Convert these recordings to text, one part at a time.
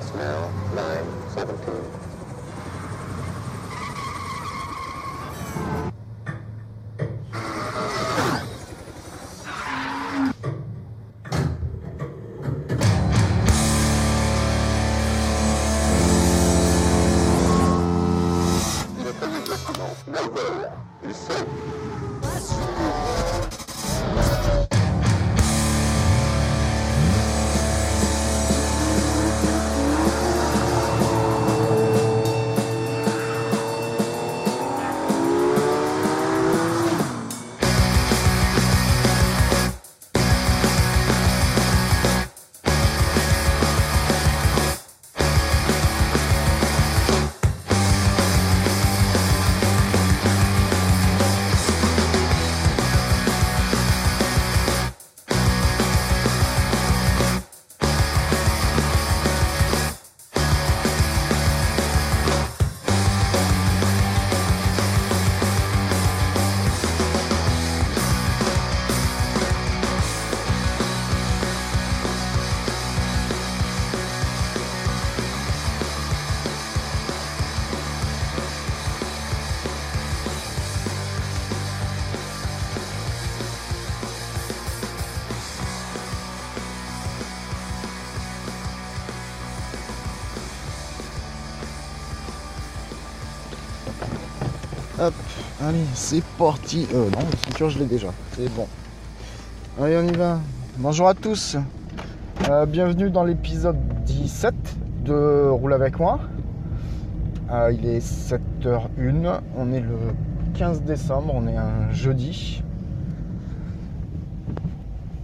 six now, nine, seventeen. Allez, c'est parti. Euh, non, la ceinture, je l'ai déjà. C'est bon. Allez, on y va. Bonjour à tous. Euh, bienvenue dans l'épisode 17 de Roule avec moi. Euh, il est 7h01. On est le 15 décembre. On est un jeudi.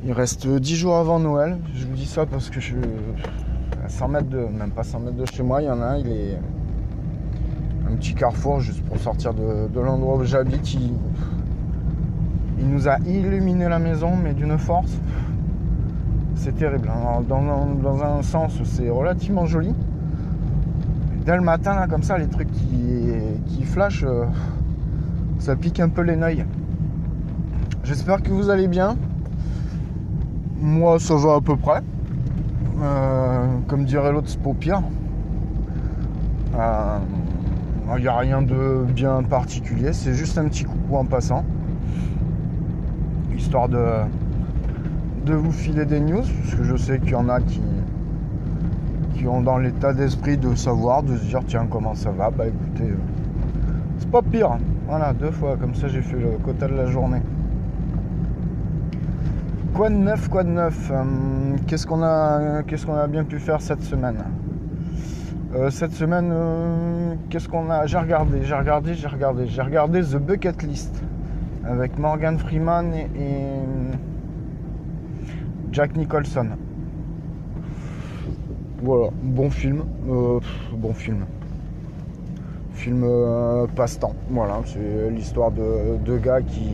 Il reste 10 jours avant Noël. Je vous dis ça parce que je. À 100 mètres de. Même pas 100 mètres de chez moi, il y en a un, il est petit carrefour juste pour sortir de, l'endroit où j'habite. Il, nous a illuminé la maison, mais d'une force. C'est terrible. Alors, dans, un sens, c'est relativement joli. Dès le matin, là, comme ça, les trucs qui, flashent, euh, ça pique un peu les noeuds. J'espère que vous allez bien. Moi, ça va à peu près. Euh, comme dirait l'autre, c'est pire. Euh, il n'y a rien de bien particulier, c'est juste un petit coucou en passant. Histoire de, de vous filer des news, parce que je sais qu'il y en a qui, qui ont dans l'état d'esprit de savoir, de se dire tiens comment ça va, bah écoutez, euh, c'est pas pire. Voilà, deux fois, comme ça j'ai fait le quota de la journée. Quoi de neuf, quoi de neuf Hum, Qu'est-ce qu'on a, qu'est-ce qu'on a bien pu faire cette semaine? Euh, cette semaine, euh, qu'est-ce qu'on a? J'ai regardé, j'ai regardé, j'ai regardé. J'ai regardé The Bucket List avec Morgan Freeman et, et Jack Nicholson. Voilà, bon film. Euh, bon film. Film passe-temps. Voilà, c'est l'histoire de deux gars qui.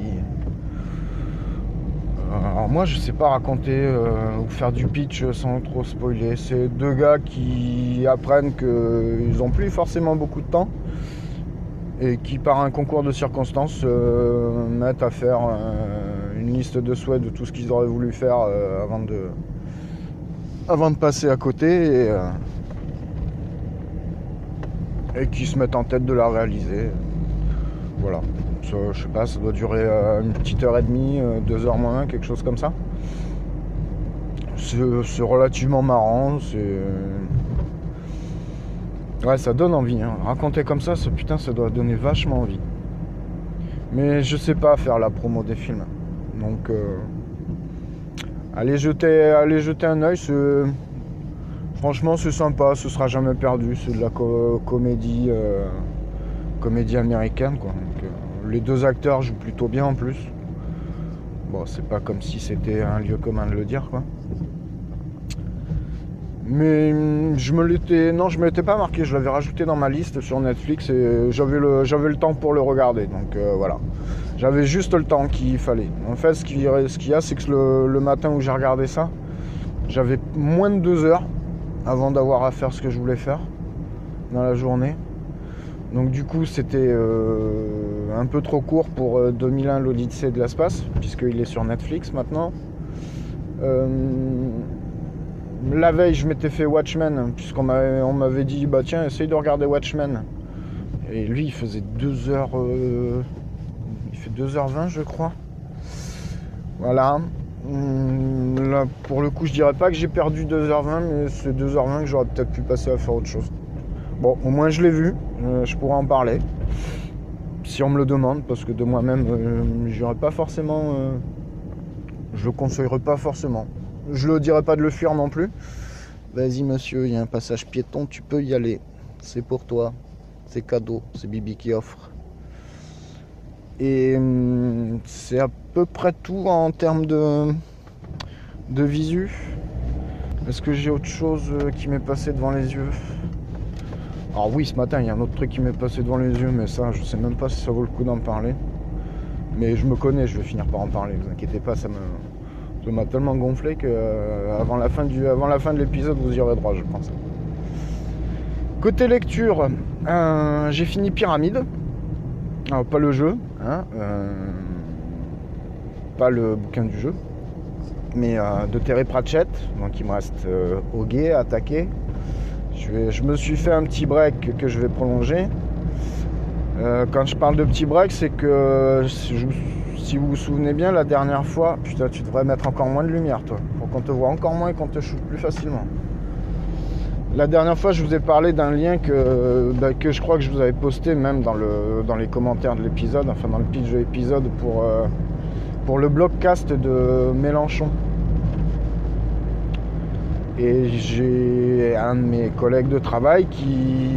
Euh, Alors moi je sais pas raconter euh, ou faire du pitch sans trop spoiler. C'est deux gars qui apprennent qu'ils n'ont plus forcément beaucoup de temps et qui par un concours de circonstances se mettent à faire euh, une liste de souhaits de tout ce qu'ils auraient voulu faire euh, avant de avant de passer à côté et, euh, et qui se mettent en tête de la réaliser. Voilà. Ça, je sais pas, ça doit durer euh, une petite heure et demie, euh, deux heures moins, quelque chose comme ça. C'est relativement marrant, euh, Ouais, ça donne envie. Hein. Raconter comme ça, ce putain, ça doit donner vachement envie. Mais je sais pas faire la promo des films. Donc, allez, jeter, allez jeter un oeil. Franchement, c'est sympa, ce sera jamais perdu. C'est de la co- comédie, comédie américaine, quoi. Les deux acteurs jouent plutôt bien en plus. Bon, c'est pas comme si c'était un lieu commun de le dire, quoi. Mais hum, je me l'étais. Non, je me l'étais pas marqué, je l'avais rajouté dans ma liste sur Netflix et j'avais le, temps pour le regarder. Donc euh, voilà. J'avais juste le temps qu'il fallait. En fait, ce qu'il y a, c'est que le matin où j'ai regardé ça, j'avais moins de deux heures avant d'avoir à faire ce que je voulais faire dans la journée. Donc du coup, c'était euh, un peu trop court pour euh, 2001 l'Odyssée de l'espace, puisqu'il est sur Netflix maintenant. Euh, la veille, je m'étais fait Watchmen, puisqu'on m'avait, on m'avait dit, bah tiens, essaye de regarder Watchmen. Et lui, il faisait 2h. il fait 2h20, je crois. Voilà. Hum, Là, pour le coup, je dirais pas que j'ai perdu 2h20, mais c'est 2h20 que j'aurais peut-être pu passer à faire autre chose. Bon, au moins je l'ai vu, euh, je pourrais en parler. Si on me le demande, parce que de moi-même, euh, pas forcément. euh, je le conseillerais pas forcément. Je le dirais pas de le fuir non plus. Vas-y monsieur, il y a un passage piéton, tu peux y aller. C'est pour toi. C'est cadeau, c'est Bibi qui offre. Et hum, c'est à peu près tout en termes de, de visu. Est-ce que j'ai autre chose euh, qui m'est passé devant les yeux? Alors oui, ce matin, il y a un autre truc qui m'est passé devant les yeux, mais ça, je sais même pas si ça vaut le coup d'en parler. Mais je me connais, je vais finir par en parler, vous inquiétez pas, ça m'a tellement gonflé que euh, avant la fin de l'épisode, vous y aurez droit, je pense. Côté lecture, euh, j'ai fini Pyramide. Alors, pas le jeu, hein, euh, pas le bouquin du jeu, mais de Terry Pratchett. Donc il me reste Hoguet, attaquer. Je, me suis fait un petit break que je vais prolonger. Euh, quand je parle de petit break, c'est que si, vous vous souvenez bien, la dernière fois, putain, tu devrais mettre encore moins de lumière, toi, pour qu'on te voit encore moins et qu'on te shoote plus facilement. La dernière fois, je vous ai parlé d'un lien que, bah, je crois que je vous avais posté même dans les commentaires de l'épisode, enfin dans le pitch de l'épisode pour, euh, pour le blogcast de Mélenchon. Et j'ai un de mes collègues de travail qui,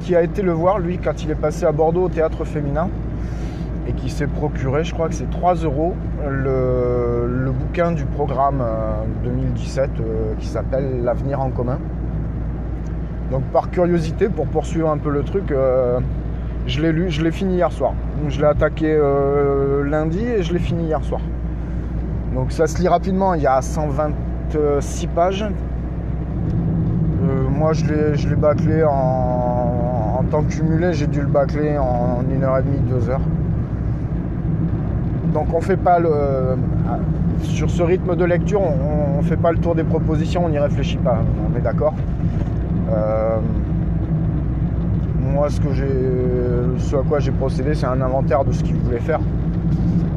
qui a été le voir, lui, quand il est passé à Bordeaux au théâtre féminin et qui s'est procuré, je crois que c'est 3 euros, le, le bouquin du programme euh, 2017 euh, qui s'appelle L'avenir en commun. Donc par curiosité, pour poursuivre un peu le truc, euh, je l'ai lu, je l'ai fini hier soir. Je l'ai attaqué euh, lundi et je l'ai fini hier soir. Donc ça se lit rapidement, il y a 126 pages. Euh, moi je l'ai, bâclé en, temps cumulé, j'ai dû le bâcler en 1h30, 2h. Donc on fait pas le. Sur ce rythme de lecture, on, on fait pas le tour des propositions, on n'y réfléchit pas, on est d'accord. Euh, moi, ce, que j'ai, ce à quoi j'ai procédé, c'est un inventaire de ce qu'il voulait faire.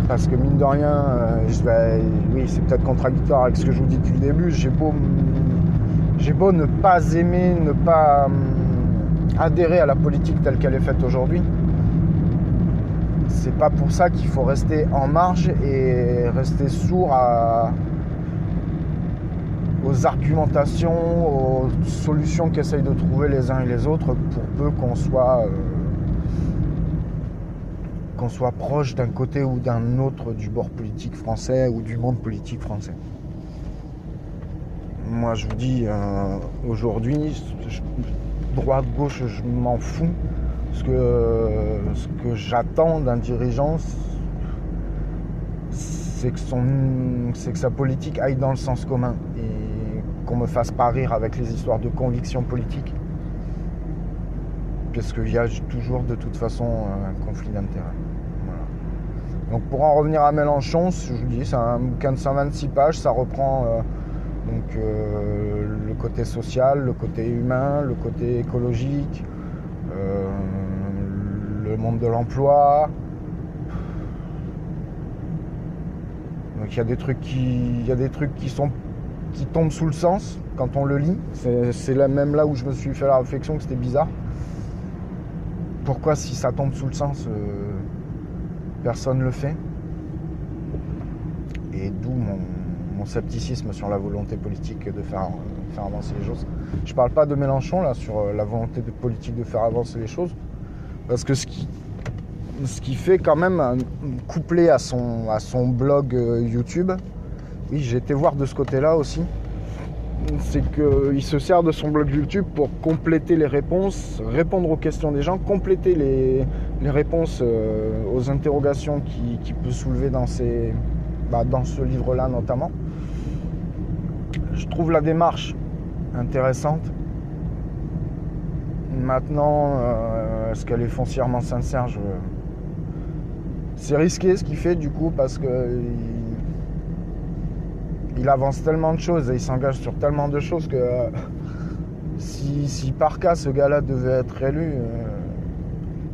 Parce que mine de rien, euh, je vais- oui, c'est peut-être contradictoire avec ce que je vous dis depuis le début. J'ai beau, j'ai beau ne pas aimer, ne pas hum, adhérer à la politique telle qu'elle est faite aujourd'hui. C'est pas pour ça qu'il faut rester en marge et rester sourd aux argumentations, aux solutions qu'essayent de trouver les uns et les autres pour peu qu'on soit, euh, qu'on soit proche d'un côté ou d'un autre du bord politique français ou du monde politique français. Moi je vous dis, euh, aujourd'hui, droite-gauche, je m'en fous. Ce que, ce que j'attends d'un dirigeant, c'est que, que sa politique aille dans le sens commun et qu'on me fasse pas rire avec les histoires de conviction politique. Parce qu'il y a toujours de toute façon un conflit d'intérêts. Donc pour en revenir à Mélenchon, je vous dis, c'est un bouquin de 126 pages, ça reprend euh, euh, le côté social, le côté humain, le côté écologique, euh, le monde de l'emploi, Donc il y a des trucs qui, il y a des trucs qui sont qui tombent sous le sens quand on le lit. C'est même là où je me suis fait la réflexion que c'était bizarre. Pourquoi si ça tombe sous le sens, personne ne le fait Et d'où mon, scepticisme sur la volonté politique de faire, euh, avancer les choses. Je parle pas de Mélenchon là sur euh, la volonté politique de faire avancer les choses, parce que ce qui ce qui fait quand même couplé à son, à son blog euh, YouTube. Oui, j'ai été voir de ce côté-là aussi. C'est qu'il se sert de son blog YouTube pour compléter les réponses, répondre aux questions des gens, compléter les, les réponses euh, aux interrogations qu'il qui peut soulever dans, bah, dans ce livre-là notamment. Je trouve la démarche intéressante. Maintenant, euh, est-ce qu'elle est foncièrement sincère? C'est risqué ce qu'il fait du coup parce que il avance tellement de choses et il s'engage sur tellement de choses que euh, si, par cas ce gars-là devait être élu,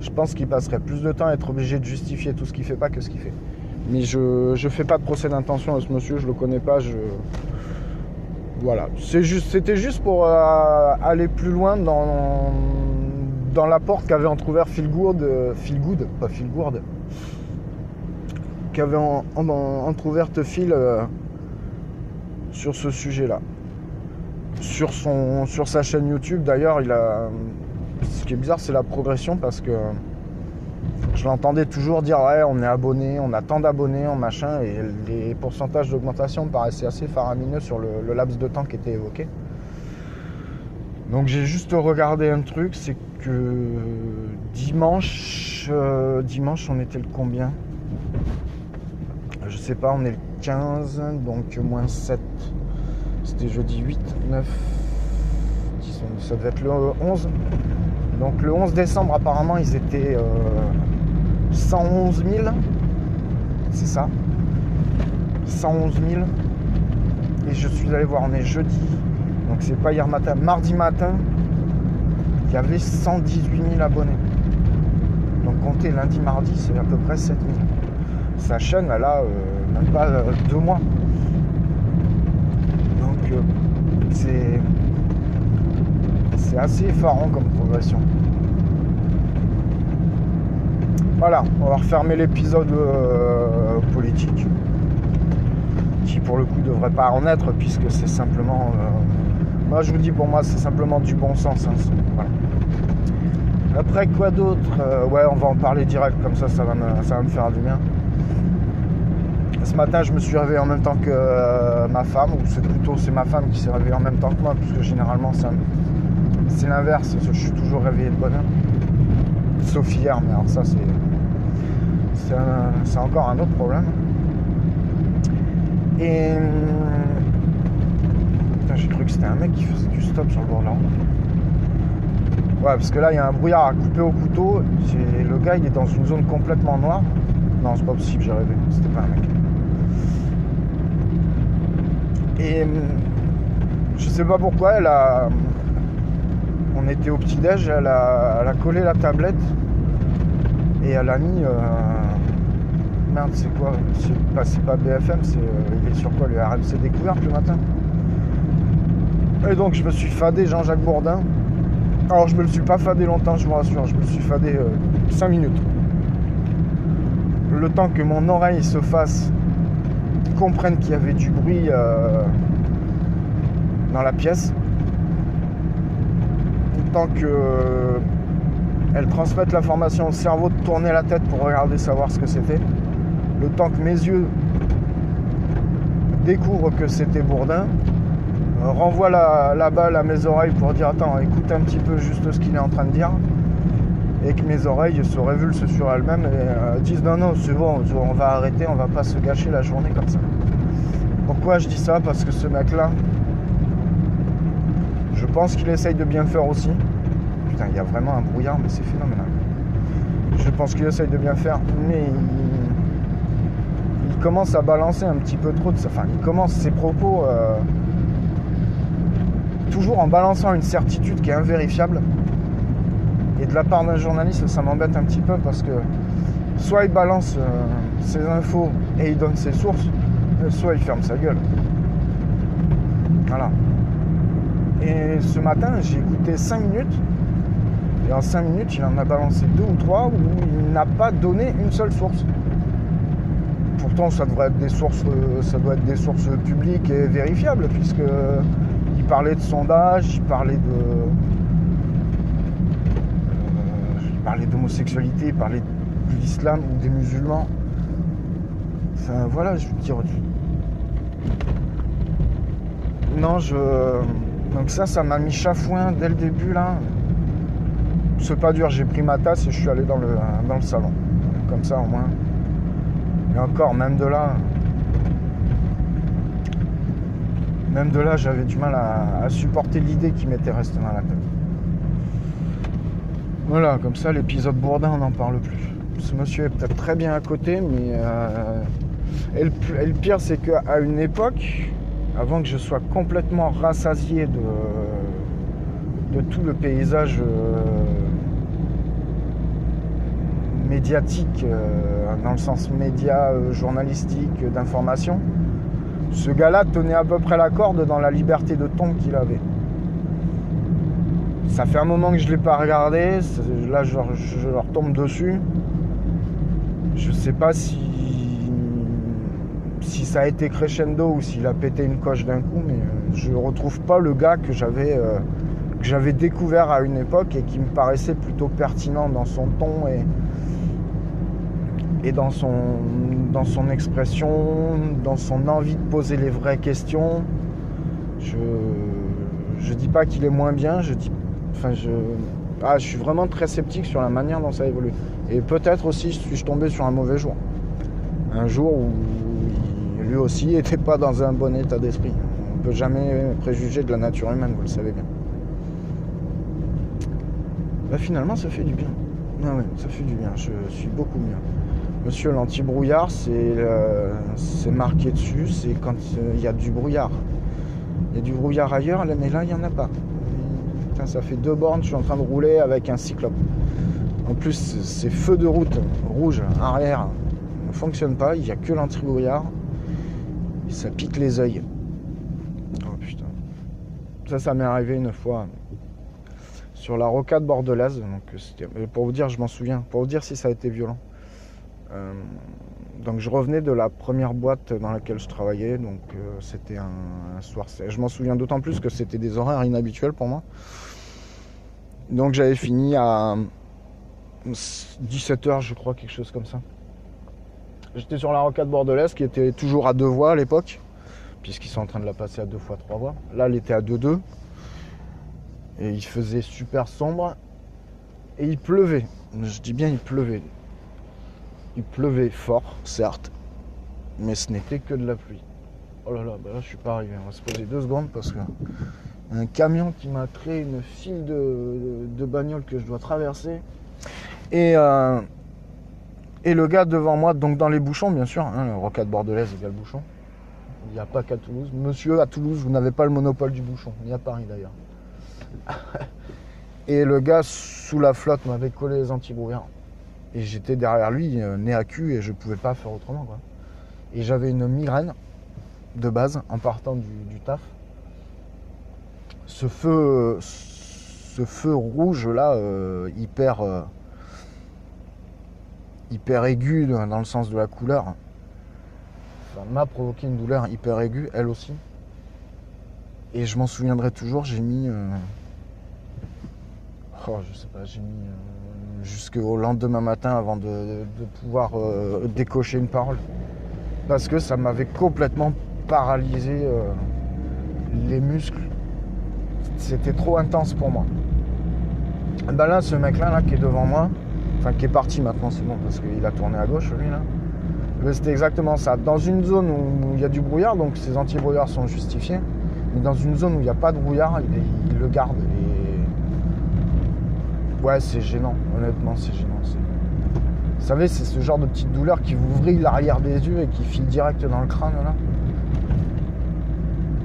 je pense qu'il passerait plus de temps à être obligé de justifier tout ce qu'il fait pas que ce qu'il fait. Mais je ne fais pas de procès d'intention à ce monsieur, je le connais pas. Voilà. C'était juste, pour euh, aller plus loin dans, la porte qu'avait entrouvert Phil Gould, Phil Good, pas Phil Gould, qu'avait en, en, entrouverte Phil euh, sur ce sujet-là. Sur sa chaîne YouTube, d'ailleurs, il a. Ce qui est bizarre, c'est la progression parce que je l'entendais toujours dire ouais on est abonné, on a tant d'abonnés en machin et les pourcentages d'augmentation me paraissaient assez faramineux sur le, le, laps de temps qui était évoqué. Donc j'ai juste regardé un truc, c'est que dimanche, euh, dimanche on était le combien? Je sais pas, on est le 15, donc moins 7. C'était jeudi 8, 9, 10, ça devait être le 11. Donc le 11 décembre apparemment ils étaient... Euh, 111 000. C'est ça. 111 000. Et je suis allé voir, on est jeudi. Donc c'est pas hier matin. Mardi matin, il y avait 118 000 abonnés. Donc comptez lundi, mardi, c'est à peu près 7 000. Sa chaîne, elle a euh, même pas euh, deux mois. Donc euh, c'est c'est assez effarant comme progression. Voilà, on va refermer l'épisode euh, politique, qui pour le coup devrait pas en être, puisque c'est simplement... Euh, moi je vous dis, pour moi c'est simplement du bon sens. Hein. Après quoi d'autre euh, Ouais, on va en parler direct, comme ça ça va me, ça va me faire du bien. Ce matin, je me suis réveillé en même temps que ma femme, ou c'est plutôt c'est ma femme qui s'est réveillée en même temps que moi, puisque généralement c'est l'inverse, je suis toujours réveillé de bonne heure. Sauf hier, mais alors ça c'est c'est encore un autre problème. Et j'ai cru que c'était un mec qui faisait du stop sur le bord de la route. Ouais, parce que là, il y a un brouillard à couper au couteau. Le gars, il est dans une zone complètement noire. Non, c'est pas possible, j'ai rêvé. C'était pas un mec. Et je sais pas pourquoi, elle a. On était au petit-déj, elle a... collé la tablette et elle a mis. Euh... Merde, c'est quoi? C'est pas, pas, BFM, c'est euh, il est sur quoi le RMC découverte le matin? Et donc je me suis fadé Jean-Jacques Bourdin. Alors je me le suis pas fadé longtemps, je vous rassure, je me suis fadé 5 euh, minutes. Le temps que mon oreille se fasse comprenne qu'il y avait du bruit dans la pièce. Temps que elle transmette l'information au cerveau de tourner la tête pour regarder savoir ce que c'était. Le temps que mes yeux découvrent que c'était Bourdin, euh, renvoie la, balle à mes oreilles pour dire attends, écoute un petit peu juste ce qu'il est en train de dire. Et que mes oreilles se révulsent sur elles-mêmes et euh, disent non, non, c'est bon, on va arrêter, on va pas se gâcher la journée comme ça. Pourquoi je dis ça? Parce que ce mec-là, je pense qu'il essaye de bien faire aussi. Putain, il y a vraiment un brouillard, mais c'est phénoménal. Je pense qu'il essaye de bien faire, mais il, commence à balancer un petit peu trop de ça. Enfin, il commence ses propos euh, toujours en balançant une certitude qui est invérifiable. Et de la part d'un journaliste, ça m'embête un petit peu parce que soit il balance euh, ses infos et il donne ses sources, soit il ferme sa gueule. Voilà. Et ce matin, j'ai écouté 5 minutes et en 5 minutes, il en a balancé deux ou trois où il n'a pas donné une seule source. Pourtant, ça devrait être des sources, ça doit être des sources publiques et vérifiables, puisque il parlait de sondage, il parlait de, euh, parlait d'homosexualité, il parlait de l'islam ou des musulmans. Enfin, voilà, je veux dire. Non, je. Donc ça, ça m'a mis chafouin dès le début là c'est pas dur, j'ai pris ma tasse et je suis allé dans le, dans le salon. Comme ça au moins. Et encore, même de là. Même de là, j'avais du mal à, supporter l'idée qui m'était restée dans la tête. Voilà, comme ça, l'épisode Bourdin, on n'en parle plus. Ce monsieur est peut-être très bien à côté, mais. Euh... Le, et, le, pire, c'est qu'à une époque, avant que je sois complètement rassasié de, de tout le paysage euh, médiatique, euh, dans le sens média, euh, journalistique, d'information, ce gars-là tenait à peu près la corde dans la liberté de ton qu'il avait. Ça fait un moment que je ne l'ai pas regardé, là je, je leur tombe dessus. Je sais pas si ça a été crescendo ou s'il a pété une coche d'un coup, mais euh, je retrouve pas le gars que j'avais euh, j'avais découvert à une époque et qui me paraissait plutôt pertinent dans son ton et, et dans, son, dans son expression, dans son envie de poser les vraies questions. Je je dis pas qu'il est moins bien, je dis enfin je ah, je suis vraiment très sceptique sur la manière dont ça évolue. Et peut-être aussi suis-je tombé sur un mauvais jour. Un jour où aussi n'était pas dans un bon état d'esprit. On ne peut jamais préjuger de la nature humaine, vous le savez bien. Bah, finalement, ça fait du bien. Ah ça fait du bien. Je suis beaucoup mieux. Monsieur l'anti-brouillard, c'est euh, marqué dessus, c'est quand euh, il y a du brouillard. Il y a du brouillard ailleurs, mais là, il n'y en a pas. Putain, ça fait deux bornes, je suis en train de rouler avec un cyclope. En plus, ces feux de route rouge arrière ne fonctionnent pas, il n'y a que l'anti-brouillard. Ça pique les yeux. Oh putain. Ça, ça m'est arrivé une fois sur la rocade bordelaise. Donc, mais pour vous dire, je m'en souviens. Pour vous dire si ça a été violent. Euh, donc je revenais de la première boîte dans laquelle je travaillais, donc euh, c'était un, un soir. Je m'en souviens d'autant plus que c'était des horaires inhabituels pour moi. Donc j'avais fini à 17h, je crois, quelque chose comme ça. J'étais sur la rocade bordelaise qui était toujours à deux voies à l'époque, puisqu'ils sont en train de la passer à deux fois trois voies. Là, elle était à 2-2. Et il faisait super sombre. Et il pleuvait. Je dis bien il pleuvait. Il pleuvait fort, certes, mais ce n'était que de la pluie. Oh là là, bah là je suis pas arrivé. On va se poser deux secondes parce que un camion qui m'a créé une file de, de bagnole que je dois traverser. Et, euh, et le gars devant moi, donc dans les bouchons, bien sûr, hein, le rocade bordelaise égale bouchon. Il n'y a pas qu'à Toulouse. Monsieur, à Toulouse, vous n'avez pas le monopole du bouchon, ni à Paris d'ailleurs. Et le gars sous la flotte m'avait collé les anti-brouillards. Et j'étais derrière lui, euh, nez à cul, et je pouvais pas faire autrement. Et j'avais une migraine de base en partant du, taf. Ce feu, rouge là, hyper, euh, hyper aigu dans le sens de la couleur, enfin, m'a provoqué une douleur hyper aiguë, elle aussi. Et je m'en souviendrai toujours, j'ai mis. euh, Oh, je sais pas, j'ai mis euh, jusqu'au lendemain matin avant de, pouvoir euh, décocher une parole. Parce que ça m'avait complètement paralysé les muscles. C'était trop intense pour moi. Ben là, ce mec-là là, qui est devant moi, enfin qui est parti maintenant, c'est bon, parce qu'il a tourné à gauche, lui là. C'était exactement ça. Dans une zone où il y a du brouillard, donc ces anti-brouillards sont justifiés, mais dans une zone où il n'y a pas de brouillard, il, le garde. Ouais, c'est gênant, honnêtement, c'est gênant. Vous savez, c'est ce genre de petite douleur qui vous vrille l'arrière des yeux et qui file direct dans le crâne, là.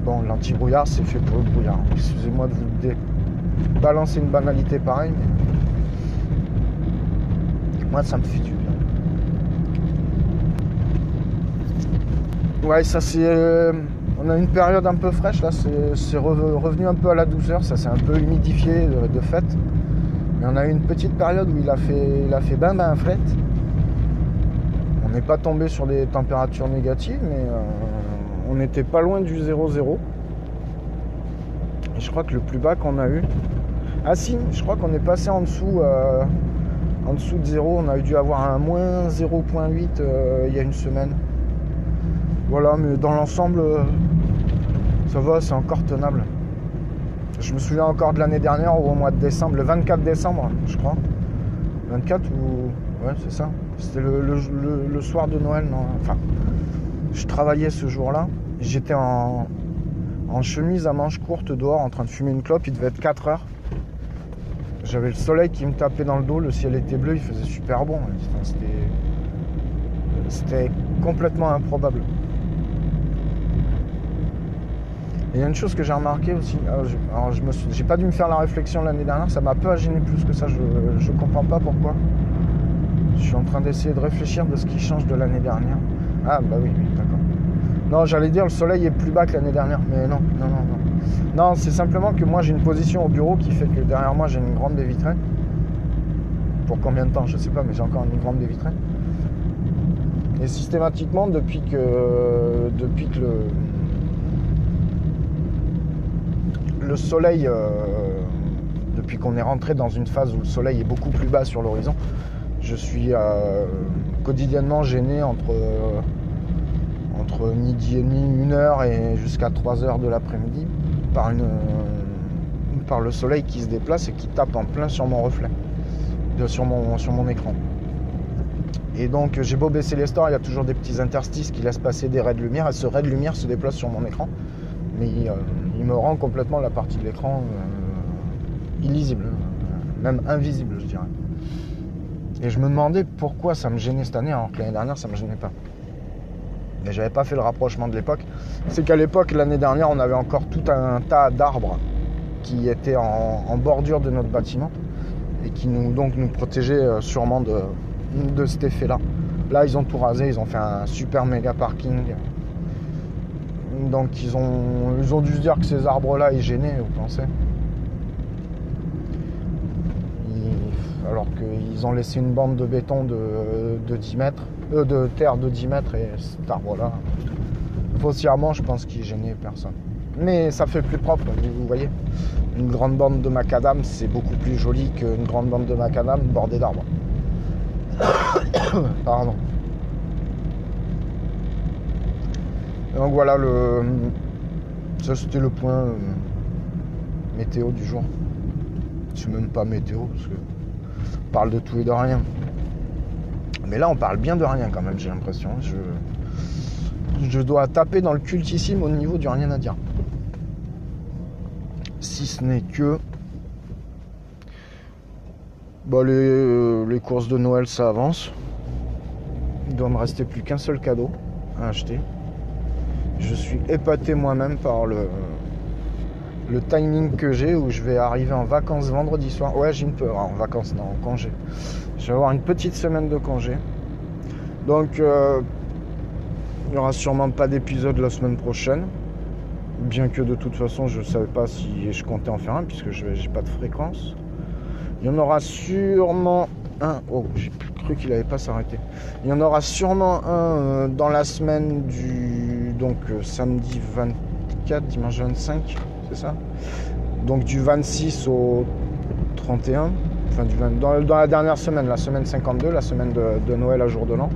Bon, l'anti-brouillard, c'est fait pour le brouillard. Excusez-moi de vous balancer une banalité pareille, mais... Moi, ça me fait du bien. Ouais, ça c'est... euh, On a une période un peu fraîche, là, c'est c'est re- revenu un peu à la douceur, ça s'est un peu humidifié de, de fait. Mais on a eu une petite période où il a fait, il a fait ben ben fret. On n'est pas tombé sur des températures négatives, mais euh, on n'était pas loin du 0-0. Et je crois que le plus bas qu'on a eu. Ah si, je crois qu'on est passé en dessous, euh, en dessous de 0. On a dû avoir un moins 0.8 euh, il y a une semaine. Voilà, mais dans l'ensemble, euh, ça va, c'est encore tenable. Je me souviens encore de l'année dernière, au mois de décembre, le 24 décembre, je crois. 24 ou. Ouais, c'est ça. C'était le, soir de Noël, non Enfin, je travaillais ce jour-là. J'étais en, en chemise à manches courtes dehors en train de fumer une clope. Il devait être 4 heures. J'avais le soleil qui me tapait dans le dos, le ciel était bleu, il faisait super bon. C'était. C'était complètement improbable. Il y a une chose que j'ai remarqué aussi, alors je, alors je me suis, j'ai pas dû me faire la réflexion l'année dernière, ça m'a pas gêné plus que ça, je, je comprends pas pourquoi. Je suis en train d'essayer de réfléchir de ce qui change de l'année dernière. Ah bah oui, oui, d'accord. Non, j'allais dire le soleil est plus bas que l'année dernière, mais non, non, non, non. Non, c'est simplement que moi j'ai une position au bureau qui fait que derrière moi j'ai une grande baie vitrée. Pour combien de temps, je sais pas, mais j'ai encore une grande baie. Et systématiquement, depuis que, depuis que le, le soleil, euh, depuis qu'on est rentré dans une phase où le soleil est beaucoup plus bas sur l'horizon, je suis euh, quotidiennement gêné entre, euh, entre midi et demi, une heure et jusqu'à 3 heures de l'après-midi par, une, par le soleil qui se déplace et qui tape en plein sur mon reflet, sur, mon, écran. Et donc j'ai beau baisser les stores, il y a toujours des petits interstices qui laissent passer des raies de lumière et ce ray de lumière se déplace sur mon écran. Mais il, euh, il me rend complètement la partie de l'écran euh, illisible, euh, même invisible je dirais. Et je me demandais pourquoi ça me gênait cette année alors que l'année dernière ça me gênait pas. Mais j'avais pas fait le rapprochement de l'époque. C'est qu'à l'époque, l'année dernière, on avait encore tout un tas d'arbres qui étaient en, bordure de notre bâtiment et qui nous donc nous protégeaient euh, sûrement de, de cet effet-là. Là, ils ont tout rasé, ils ont fait un super méga parking. Donc, ils ont, ils ont dû se dire que ces arbres-là, ils gênaient, vous pensez? Alors qu'ils ont laissé une bande de béton de, de 10 mètres, euh, de terre de 10 mètres, et cet arbre-là, foncièrement, je pense qu'il gênait personne. Mais ça fait plus propre, vous voyez. Une grande bande de macadam, c'est beaucoup plus joli qu'une grande bande de macadam bordée d'arbres. Pardon. Donc voilà le. Ça c'était le point euh, météo du jour. C'est même pas météo parce que on parle de tout et de rien. Mais là on parle bien de rien quand même, j'ai l'impression. Je... Je dois taper dans le cultissime au niveau du rien à dire. Si ce n'est que. Bah, les, les courses de Noël ça avance. Il doit me rester plus qu'un seul cadeau à acheter. Je suis épaté moi-même par le, le timing que j'ai où je vais arriver en vacances vendredi soir. Ouais, j'ai une peur, hein, en vacances, non, en congé. Je vais avoir une petite semaine de congé. Donc, euh, il n'y aura sûrement pas d'épisode la semaine prochaine. Bien que de toute façon, je ne savais pas si je comptais en faire un, puisque je n'ai pas de fréquence. Il y en aura sûrement un. Oh, j'ai cru qu'il n'allait pas s'arrêter. Il y en aura sûrement un euh, dans la semaine du. Donc euh, samedi 24, dimanche 25, c'est ça? Donc du 26 au 31. Enfin, du 20 dans, la dernière semaine, la semaine 52, la semaine de, Noël à jour de l'an.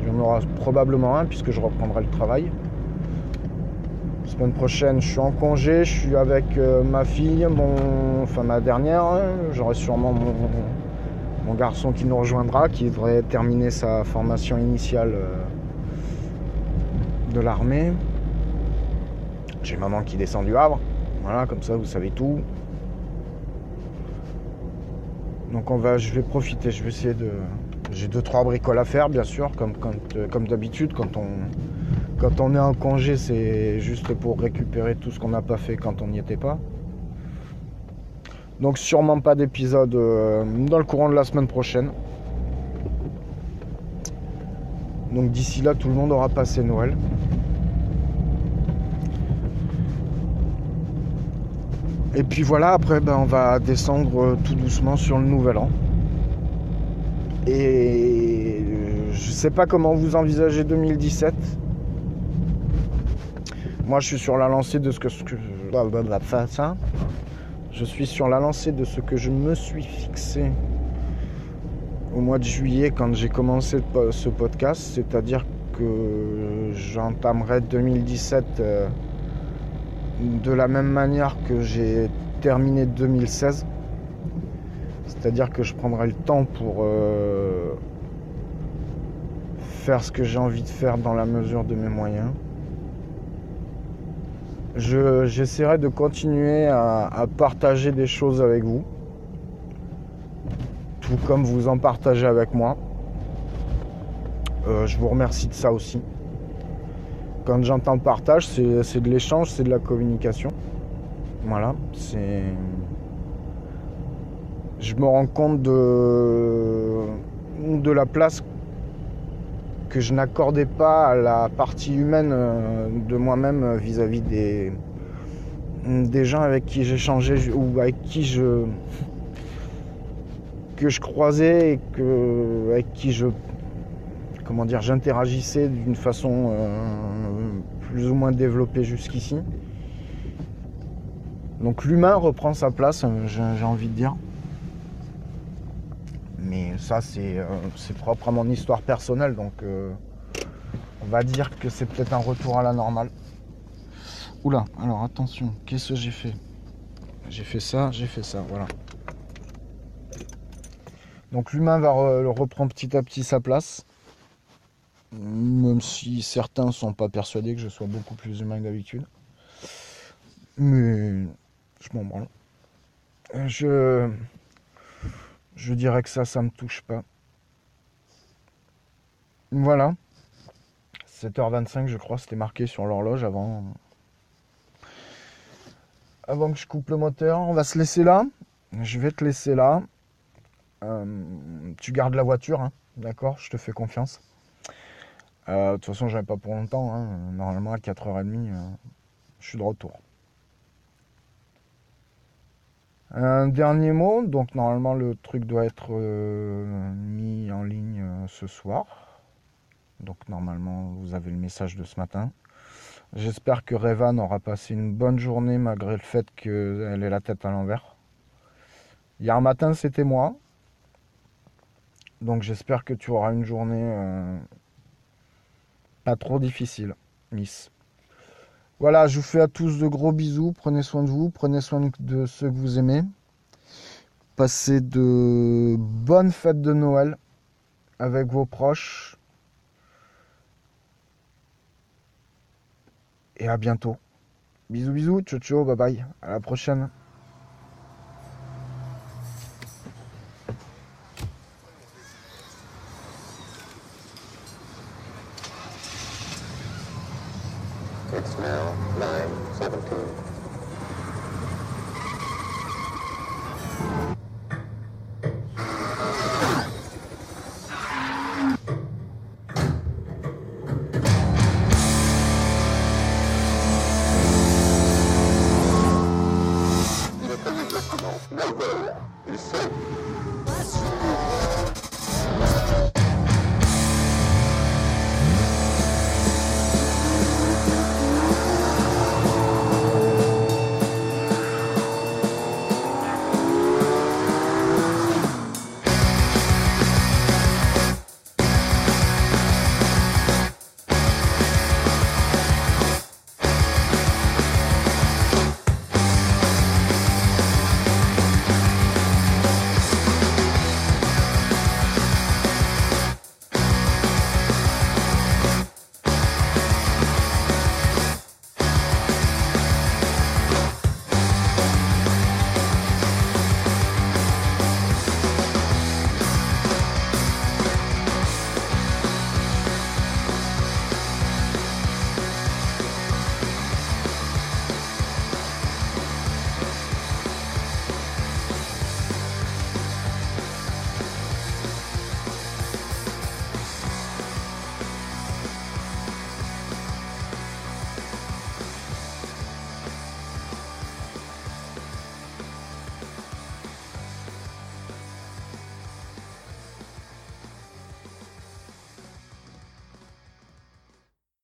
Il y en aura probablement un, puisque je reprendrai le travail. Semaine prochaine, je suis en congé, je suis avec euh, ma fille, mon, enfin ma dernière. J'aurai sûrement mon, mon garçon qui nous rejoindra, qui devrait terminer sa formation initiale euh, de l'armée. J'ai maman qui descend du Havre. Voilà, comme ça vous savez tout. Donc on va, je vais profiter, je vais essayer de. J'ai deux trois bricoles à faire, bien sûr, euh, comme d'habitude quand on, quand on est en congé, c'est juste pour récupérer tout ce qu'on n'a pas fait quand on n'y était pas. Donc sûrement pas d'épisode euh, dans le courant de la semaine prochaine. Donc d'ici là, tout le monde aura passé Noël. Et puis voilà, après ben, on va descendre euh, tout doucement sur le nouvel an. Et euh, je sais pas comment vous envisagez 2017. Moi je suis sur la lancée de ce que, ce que blablabla, ça. Je suis sur la lancée de ce que je me suis fixé au mois de juillet quand j'ai commencé ce podcast, c'est-à-dire que j'entamerai 2017 euh, de la même manière que j'ai terminé 2016. C'est-à-dire que je prendrai le temps pour euh, faire ce que j'ai envie de faire dans la mesure de mes moyens. Je- J'essaierai de continuer à, à partager des choses avec vous, tout comme vous en partagez avec moi. Euh, je vous remercie de ça aussi. Quand j'entends partage, c'est de l'échange, c'est de la communication. Voilà, c'est. Je me rends compte de, de la place que je n'accordais pas à la partie humaine euh, de moi-même euh, vis-à-vis des, des gens avec qui j'échangeais ou avec qui je que je croisais et que avec qui je comment dire j'interagissais d'une façon euh, plus ou moins développée jusqu'ici. Donc l'humain reprend sa place, euh, j'ai envie de dire. Mais ça c'est euh, propre à mon histoire personnelle, donc on va dire que c'est peut-être un retour à la normale. Oula, alors attention, qu'est-ce que j'ai fait? J'ai fait ça, j'ai fait ça, voilà. Donc l'humain va re- reprendre petit à petit sa place. Même si certains ne sont pas persuadés que je sois beaucoup plus humain que d'habitude. Mais je m'en branle. Je, je dirais que ça, ça me touche pas. Voilà. 7h25, je crois, c'était marqué sur l'horloge avant. Avant que je coupe le moteur. On va se laisser là. Je vais te laisser là. Euh, tu gardes la voiture, hein, d'accord? Je te fais confiance. Euh, De toute façon, j'avais pas pour longtemps. hein. Normalement, à 4h30, euh, je suis de retour. Un dernier mot. Donc, normalement, le truc doit être euh, mis en ligne ce soir. Donc, normalement, vous avez le message de ce matin. J'espère que Revan aura passé une bonne journée malgré le fait qu'elle ait la tête à l'envers. Hier matin, c'était moi. Donc, j'espère que tu auras une journée pas trop difficile, Miss. Voilà, je vous fais à tous de gros bisous. Prenez soin de vous, prenez soin de ceux que vous aimez. Passez de bonnes fêtes de Noël avec vos proches. Et à bientôt. Bisous, bisous, ciao, ciao, bye bye. À la prochaine. six now, nine, seventeen.